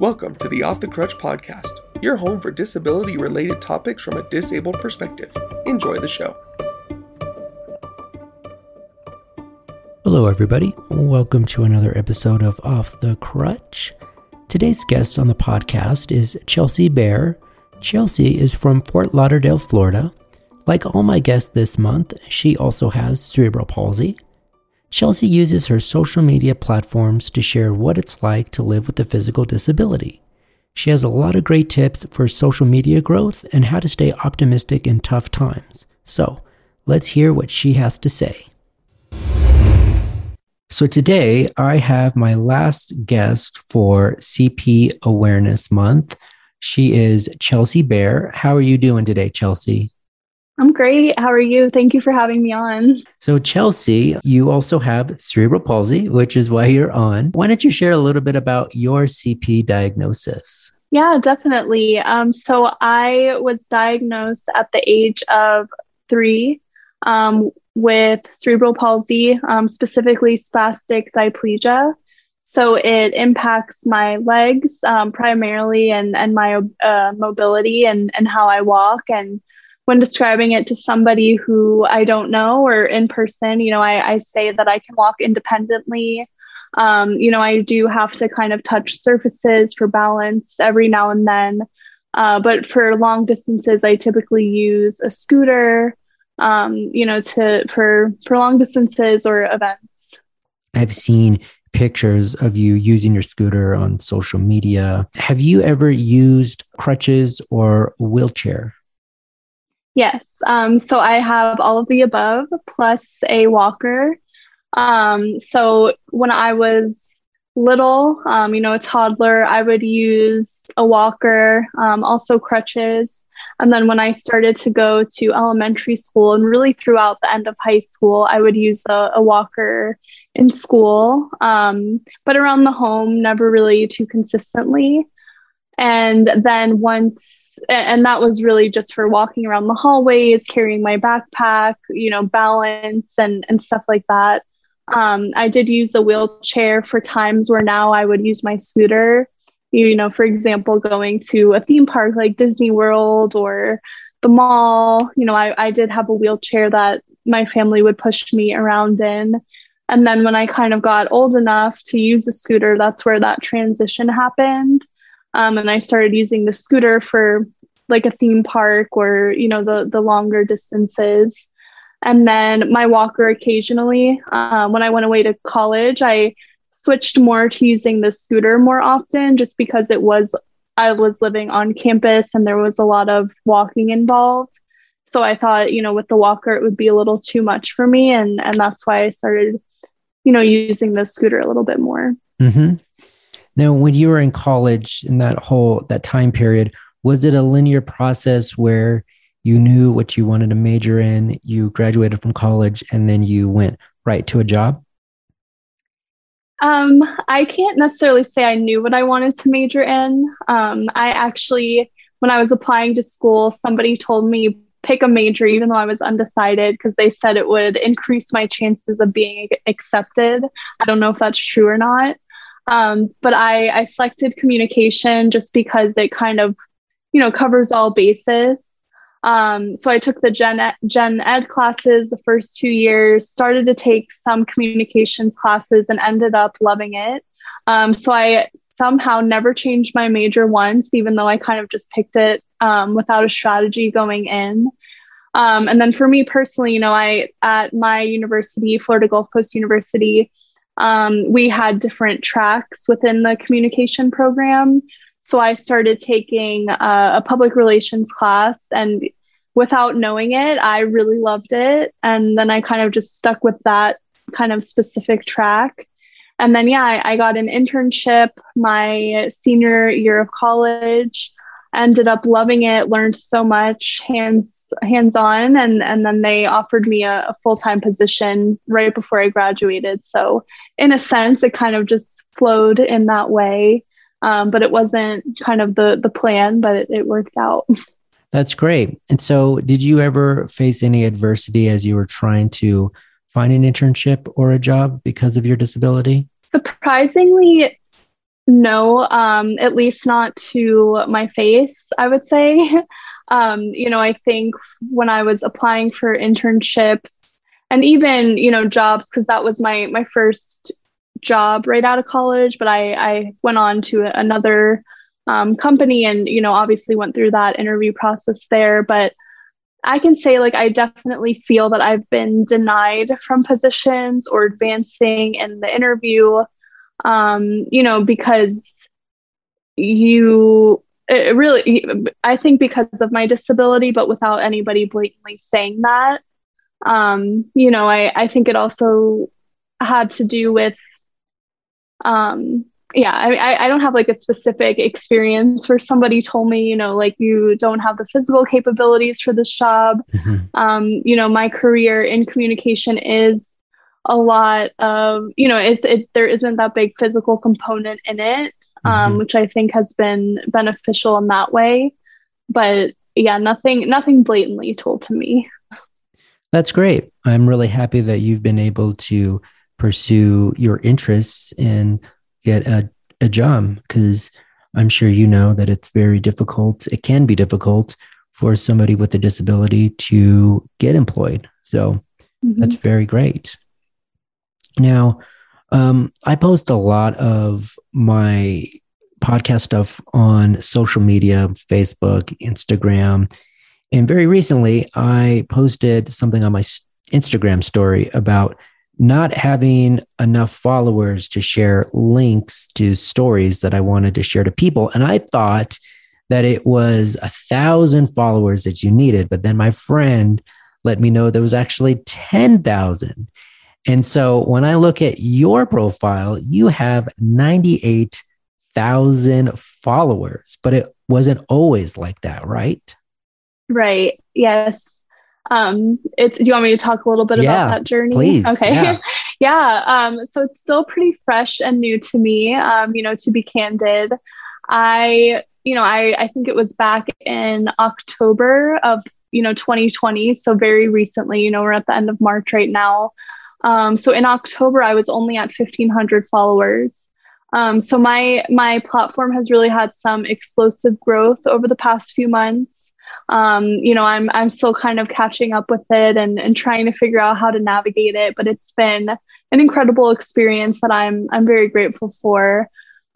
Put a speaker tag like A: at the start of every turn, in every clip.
A: Welcome to the Off the Crutch podcast, your home for disability related topics from a disabled perspective. Enjoy the show.
B: Hello, everybody. Welcome to another episode of Off the Crutch. Today's guest on the podcast is Chelsea Bear. Chelsea is from Fort Lauderdale, Florida. Like all my guests this month, she also has cerebral palsy. Chelsea uses her social media platforms to share what it's like to live with a physical disability. She has a lot of great tips for social media growth and how to stay optimistic in tough times. So, let's hear what she has to say. So, today I have my last guest for CP Awareness Month. She is Chelsea Bear. How are you doing today, Chelsea?
C: I'm great. How are you? Thank you for having me on.
B: So, Chelsea, you also have cerebral palsy, which is why you're on. Why don't you share a little bit about your CP diagnosis?
C: Yeah, definitely. Um, so, I was diagnosed at the age of three um, with cerebral palsy, um, specifically spastic diplegia. So, it impacts my legs um, primarily and, and my uh, mobility and, and how I walk. And when describing it to somebody who I don't know or in person, you know, I, I say that I can walk independently. Um, you know, I do have to kind of touch surfaces for balance every now and then. Uh, but for long distances, I typically use a scooter, um, you know, to for for long distances or events.
B: I've seen pictures of you using your scooter on social media. Have you ever used crutches or wheelchair?
C: Yes. Um, so I have all of the above plus a walker. Um, so when I was little, um, you know, a toddler, I would use a walker, um, also crutches. And then when I started to go to elementary school and really throughout the end of high school, I would use a, a walker in school, um, but around the home, never really too consistently. And then once and that was really just for walking around the hallways, carrying my backpack, you know, balance and and stuff like that. Um, I did use a wheelchair for times where now I would use my scooter. You know, for example, going to a theme park like Disney World or the mall. You know, I, I did have a wheelchair that my family would push me around in. And then when I kind of got old enough to use a scooter, that's where that transition happened. Um, and I started using the scooter for like a theme park or you know the the longer distances. And then my walker occasionally. Uh, when I went away to college, I switched more to using the scooter more often, just because it was I was living on campus and there was a lot of walking involved. So I thought, you know, with the walker, it would be a little too much for me, and and that's why I started, you know, using the scooter a little bit more.
B: Mm-hmm. Now, when you were in college in that whole that time period, was it a linear process where you knew what you wanted to major in, you graduated from college, and then you went right to a job?
C: Um, I can't necessarily say I knew what I wanted to major in. Um, I actually, when I was applying to school, somebody told me pick a major even though I was undecided because they said it would increase my chances of being accepted. I don't know if that's true or not. Um, but I, I selected communication just because it kind of, you know, covers all bases. Um, so I took the gen ed, gen ed classes the first two years, started to take some communications classes, and ended up loving it. Um, so I somehow never changed my major once, even though I kind of just picked it um, without a strategy going in. Um, and then for me personally, you know, I at my university, Florida Gulf Coast University, um, we had different tracks within the communication program. So I started taking uh, a public relations class, and without knowing it, I really loved it. And then I kind of just stuck with that kind of specific track. And then, yeah, I, I got an internship my senior year of college ended up loving it learned so much hands hands on and and then they offered me a, a full-time position right before i graduated. So in a sense it kind of just flowed in that way. Um, but it wasn't kind of the the plan but it, it worked out.
B: That's great. And so did you ever face any adversity as you were trying to find an internship or a job because of your disability?
C: Surprisingly No, um, at least not to my face, I would say. um, you know, I think when I was applying for internships and even, you know, jobs, because that was my my first job right out of college, but I, I went on to another um, company and, you know, obviously went through that interview process there. But I can say, like, I definitely feel that I've been denied from positions or advancing in the interview, um, you know, because you it really, I think because of my disability, but without anybody blatantly saying that. Um, you know, I, I think it also had to do with um yeah I, I don't have like a specific experience where somebody told me you know like you don't have the physical capabilities for this job mm-hmm. um you know my career in communication is a lot of you know it's it there isn't that big physical component in it um mm-hmm. which i think has been beneficial in that way but yeah nothing nothing blatantly told to me
B: that's great i'm really happy that you've been able to pursue your interests and get a, a job because I'm sure you know that it's very difficult. It can be difficult for somebody with a disability to get employed. So mm-hmm. that's very great. Now, um, I post a lot of my podcast stuff on social media, Facebook, Instagram. And very recently, I posted something on my Instagram story about not having enough followers to share links to stories that I wanted to share to people. And I thought that it was a thousand followers that you needed. But then my friend let me know there was actually 10,000. And so when I look at your profile, you have 98,000 followers, but it wasn't always like that, right?
C: Right. Yes um it's do you want me to talk a little bit yeah, about that journey
B: please
C: okay
B: yeah.
C: yeah um so it's still pretty fresh and new to me um you know to be candid i you know i i think it was back in october of you know 2020 so very recently you know we're at the end of march right now um so in october i was only at 1500 followers um, so my my platform has really had some explosive growth over the past few months um, you know, I'm I'm still kind of catching up with it and and trying to figure out how to navigate it. But it's been an incredible experience that I'm I'm very grateful for.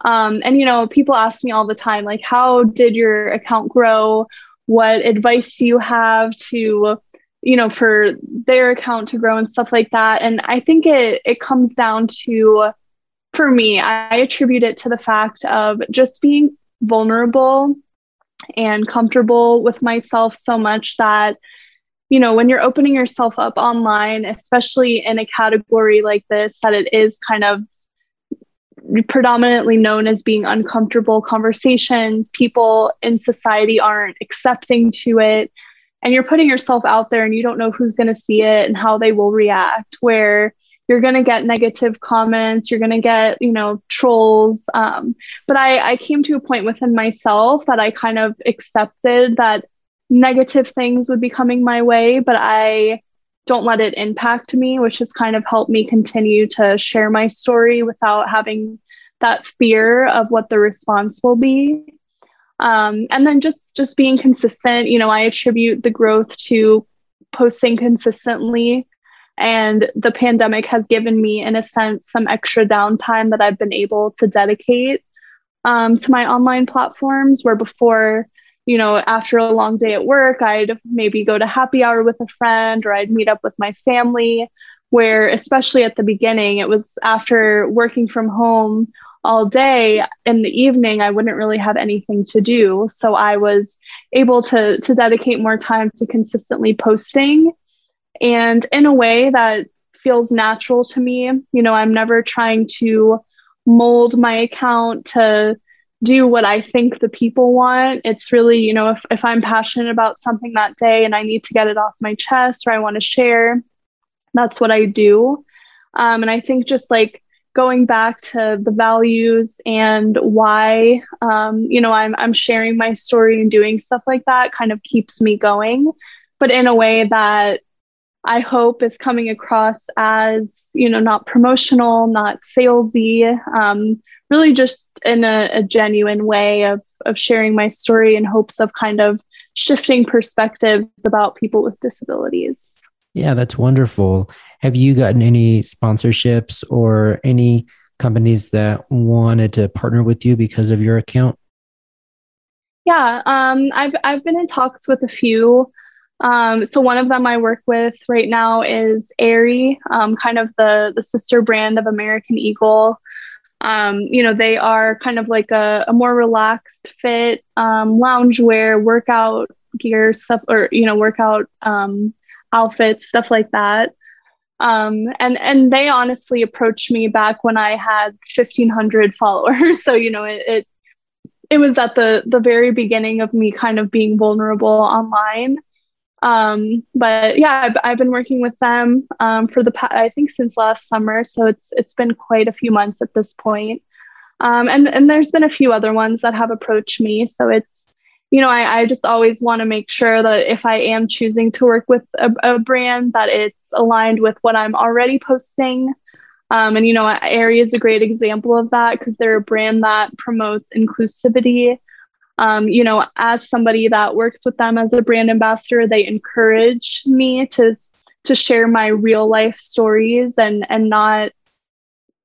C: Um, and you know, people ask me all the time, like, how did your account grow? What advice do you have to, you know, for their account to grow and stuff like that? And I think it it comes down to, for me, I attribute it to the fact of just being vulnerable and comfortable with myself so much that you know when you're opening yourself up online especially in a category like this that it is kind of predominantly known as being uncomfortable conversations people in society aren't accepting to it and you're putting yourself out there and you don't know who's going to see it and how they will react where you're going to get negative comments you're going to get you know trolls um, but I, I came to a point within myself that i kind of accepted that negative things would be coming my way but i don't let it impact me which has kind of helped me continue to share my story without having that fear of what the response will be um, and then just just being consistent you know i attribute the growth to posting consistently and the pandemic has given me, in a sense, some extra downtime that I've been able to dedicate um, to my online platforms. Where before, you know, after a long day at work, I'd maybe go to happy hour with a friend or I'd meet up with my family. Where, especially at the beginning, it was after working from home all day in the evening i wouldn't really have anything to do so i was able to to dedicate more time to consistently posting and in a way that feels natural to me. You know, I'm never trying to mold my account to do what I think the people want. It's really, you know, if, if I'm passionate about something that day and I need to get it off my chest or I want to share, that's what I do. Um, and I think just like going back to the values and why, um, you know, I'm, I'm sharing my story and doing stuff like that kind of keeps me going, but in a way that I hope is coming across as, you know, not promotional, not salesy, um, really just in a, a genuine way of of sharing my story in hopes of kind of shifting perspectives about people with disabilities.
B: Yeah, that's wonderful. Have you gotten any sponsorships or any companies that wanted to partner with you because of your account?
C: Yeah, um, I've I've been in talks with a few. Um, so one of them I work with right now is Aerie, um, kind of the the sister brand of American Eagle. Um, you know, they are kind of like a, a more relaxed fit, um, loungewear, workout gear stuff, or you know, workout um, outfits, stuff like that. Um, and and they honestly approached me back when I had fifteen hundred followers. So you know, it, it it was at the the very beginning of me kind of being vulnerable online. Um, but yeah, I've, I've, been working with them um, for the past, I think since last summer, so it's it's been quite a few months at this point. Um, and and there's been a few other ones that have approached me, so it's you know I, I just always want to make sure that if I am choosing to work with a, a brand, that it's aligned with what I'm already posting. Um, and you know, Aerie is a great example of that because they're a brand that promotes inclusivity um, you know, as somebody that works with them as a brand ambassador, they encourage me to to share my real life stories and and not,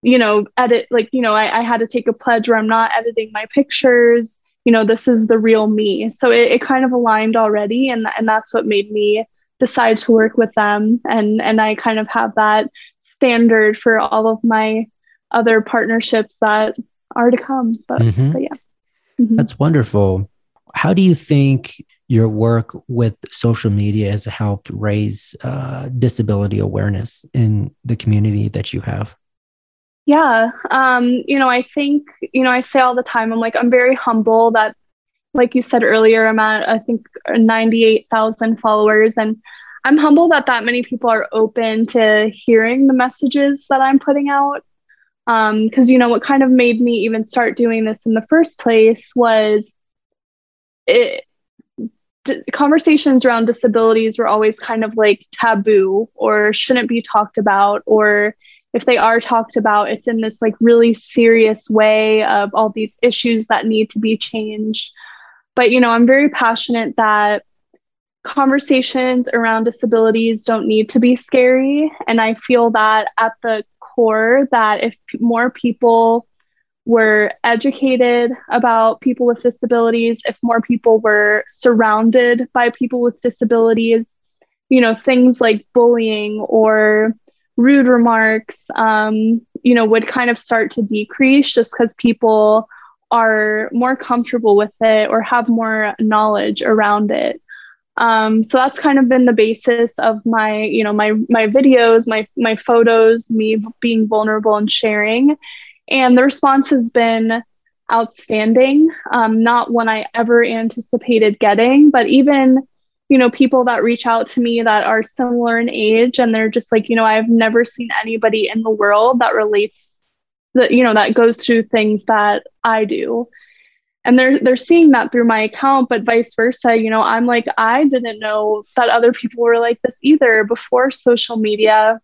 C: you know, edit like you know I, I had to take a pledge where I'm not editing my pictures. You know, this is the real me. So it, it kind of aligned already, and and that's what made me decide to work with them. And and I kind of have that standard for all of my other partnerships that are to come. But, mm-hmm. but yeah.
B: Mm-hmm. That's wonderful. How do you think your work with social media has helped raise uh, disability awareness in the community that you have?
C: Yeah. Um, you know, I think, you know, I say all the time, I'm like, I'm very humble that, like you said earlier, I'm at, I think, 98,000 followers. And I'm humble that that many people are open to hearing the messages that I'm putting out because um, you know what kind of made me even start doing this in the first place was it d- conversations around disabilities were always kind of like taboo or shouldn't be talked about or if they are talked about it's in this like really serious way of all these issues that need to be changed. But you know i'm very passionate that conversations around disabilities don't need to be scary. And i feel that at the core that if more people were educated about people with disabilities, if more people were surrounded by people with disabilities, you know, things like bullying or rude remarks, um, you know, would kind of start to decrease just because people are more comfortable with it or have more knowledge around it. Um, so that's kind of been the basis of my, you know, my my videos, my my photos, me being vulnerable and sharing, and the response has been outstanding. Um, not one I ever anticipated getting, but even you know people that reach out to me that are similar in age, and they're just like, you know, I've never seen anybody in the world that relates that you know that goes through things that I do. And they're they're seeing that through my account but vice versa you know i'm like i didn't know that other people were like this either before social media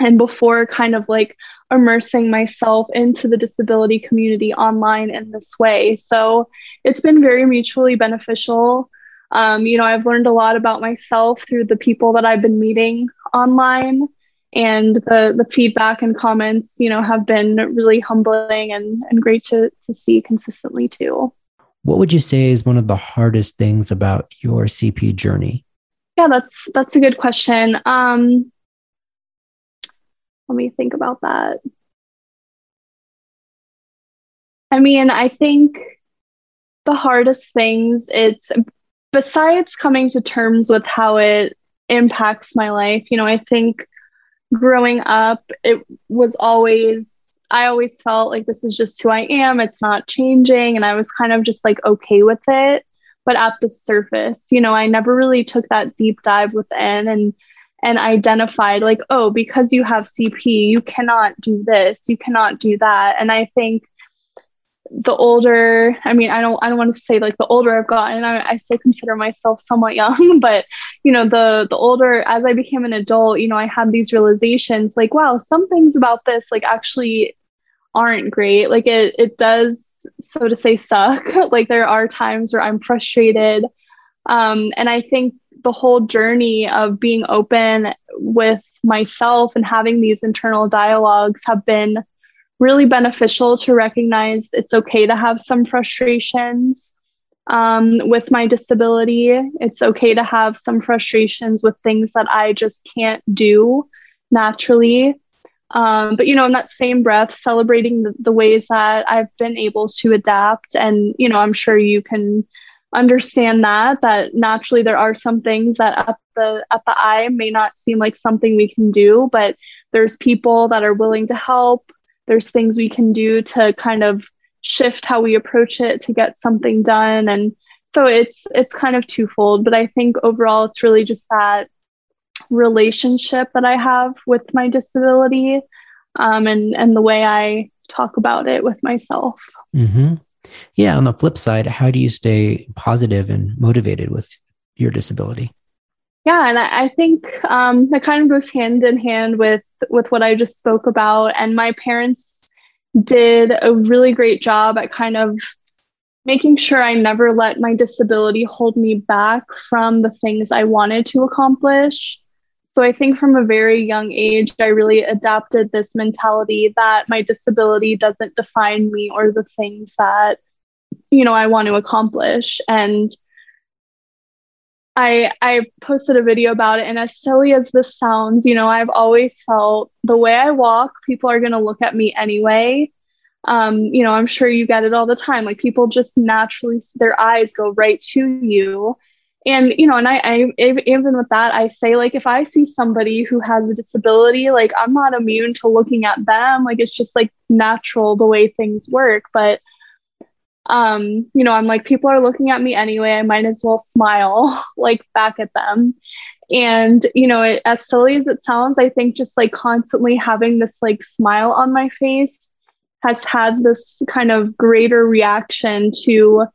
C: and before kind of like immersing myself into the disability community online in this way. So it's been very mutually beneficial um, you know i've learned a lot about myself through the people that i've been meeting online and the the feedback and comments you know have been really humbling and and great to to see consistently too.
B: What would you say is one of the hardest things about your cp journey?
C: Yeah that's that's a good question. Um let me think about that. I mean i think the hardest things it's besides coming to terms with how it impacts my life you know i think growing up, it was always, I always felt like this is just who I am. It's not changing. And I was kind of just like okay with it. But at the surface, you know, I never really took that deep dive within and and identified like, oh, because you have CP, you cannot do this, you cannot do that. And I think the older i mean i don't i don't want to say like the older i've gotten I, I still consider myself somewhat young but you know the the older as i became an adult you know i had these realizations like wow some things about this like actually aren't great. Like it it does so to say suck. like there are times where I'm frustrated. Um, and I think the whole journey of being open with myself and having these internal dialogues have been really beneficial to recognize it's okay to have some frustrations um, with my disability. It's okay to have some frustrations with things that I just can't do naturally. Um, but, you know, in that same breath, celebrating the, the ways that I've been able to adapt. And, you know, I'm sure you can understand that, that naturally there are some things that at the, at the eye may not seem like something we can do, but there's people that are willing to help. There's things we can do to kind of shift how we approach it to get something done. And so it's it's kind of twofold but i think overall it's really just that relationship that i have with my disability um, and and the way i talk about it with myself.
B: Mm-hmm. yeah on the flip side how do you stay positive and motivated with your disability
C: yeah and i, I think um, that kind of goes hand in hand with with what i just spoke about and my parents did a really great job at kind of making sure I never let my disability hold me back from the things I wanted to accomplish. So I think from a very young age, I really adapted this mentality that my disability doesn't define me or the things that, you know, I want to accomplish. And I I posted a video about it and as silly as this sounds, you know, I've always felt the way I walk, people are going to look at me anyway. Um, you know, I'm sure you get it all the time. Like people just naturally their eyes go right to you. And you know, and I, I even with that, I say like if I see somebody who has a disability, like I'm not immune to looking at them. Like it's just like natural the way things work. But um, you know, I'm like, people are looking at me anyway. I might as well smile like back at them. And, you know, it, as silly as it sounds, I think just like constantly having this like smile on my face has had this kind of greater reaction to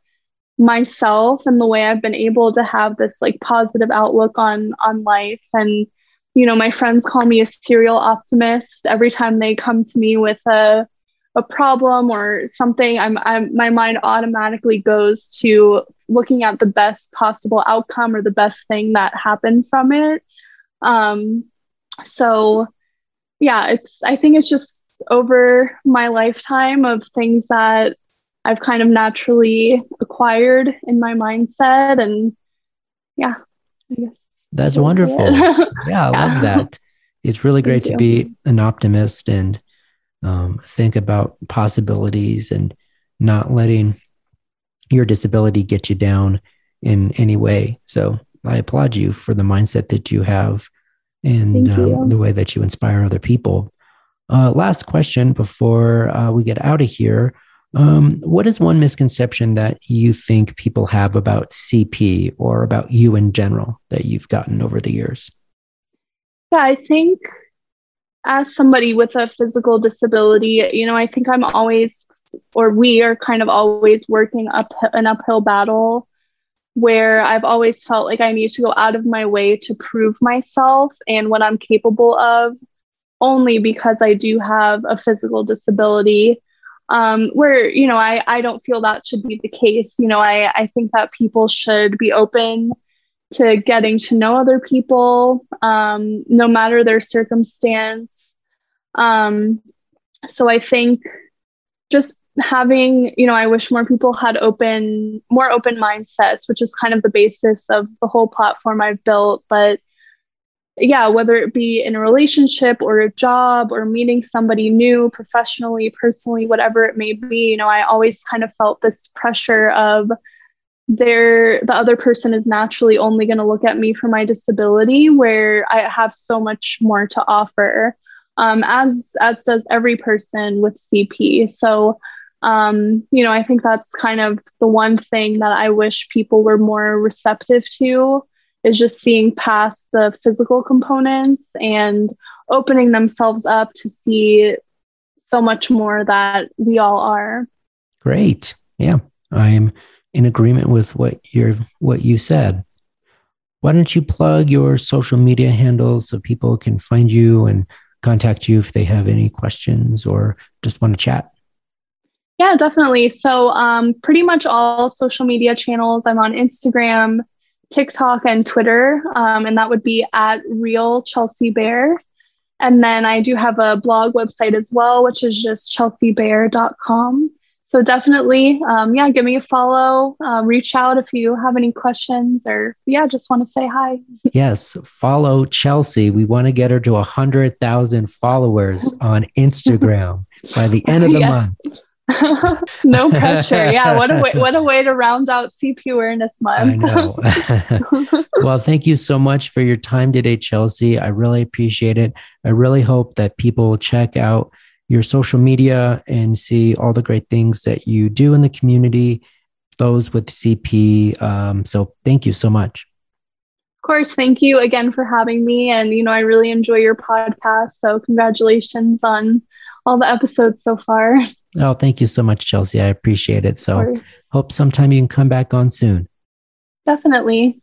C: myself and the way I've been able to have this like positive outlook on on life and you know my friends call me a serial optimist every time they come to me with a a problem or something, I'm, I'm my mind automatically goes to looking at the best possible outcome or the best thing that happened from it. Um, so yeah, it's I think it's just over my lifetime of things that I've kind of naturally acquired in my mindset and yeah, I
B: guess. That's wonderful. yeah, I yeah. love that. It's really great to be an optimist and um, think about possibilities and not letting your disability get you down in any way. So I applaud you for the mindset that you have and um, the way that you inspire other people. Uh, last question before uh, we get out of here. Um, what is one misconception that you think people have about CP or about you in general that you've gotten over the years?
C: Yeah, I think as somebody with a physical disability, you know, I think I'm always, or we are kind of always working up an uphill battle where I've always felt like I need to go out of my way to prove myself and what I'm capable of only because I do have a physical disability. Um, where, you know, I, I don't feel that should be the case. You know, I, I think that people should be open to getting to know other people, um, no matter their circumstance. Um, so I think just having, you know, I wish more people had open, more open mindsets, which is kind of the basis of the whole platform I've built. But yeah, whether it be in a relationship or a job or meeting somebody new professionally, personally, whatever it may be, you know, I always kind of felt this pressure of, there the other person is naturally only going to look at me for my disability where i have so much more to offer. Um, as as does every person with cp so um, you know i think that's kind of the one thing that i wish people were more receptive to is just seeing past the physical components and opening themselves up to see so much more that we all are.
B: Great. Yeah i'm in agreement with what you're what you said. Why don't you plug your social media handles so people can find you and contact you if they have any questions or just want to chat?
C: Yeah, definitely. So, um, pretty much all social media channels. I'm on Instagram, TikTok, and Twitter, um, and that would be at Real Chelsea Bear. And then I do have a blog website as well, which is just chelseabear.com. So definitely, um, yeah, give me a follow. Uh, reach out if you have any questions or yeah, just want to say hi.
B: yes, follow Chelsea. We want to get her to a hundred thousand followers on Instagram by the end of the month.
C: no pressure. Yeah, what a way, what a way to round out CP awareness month.
B: I know. well, thank you so much for your time today, Chelsea. I really appreciate it. I really hope that people check out your social media and see all the great things that you do in the community, those with CP. Um, so, thank you so much.
C: Of course, thank you again for having me. And, you know, I really enjoy your podcast. So, congratulations on all the episodes so far.
B: Oh, thank you so much, Chelsea. I appreciate it. So, hope sometime you can come back on soon.
C: Definitely.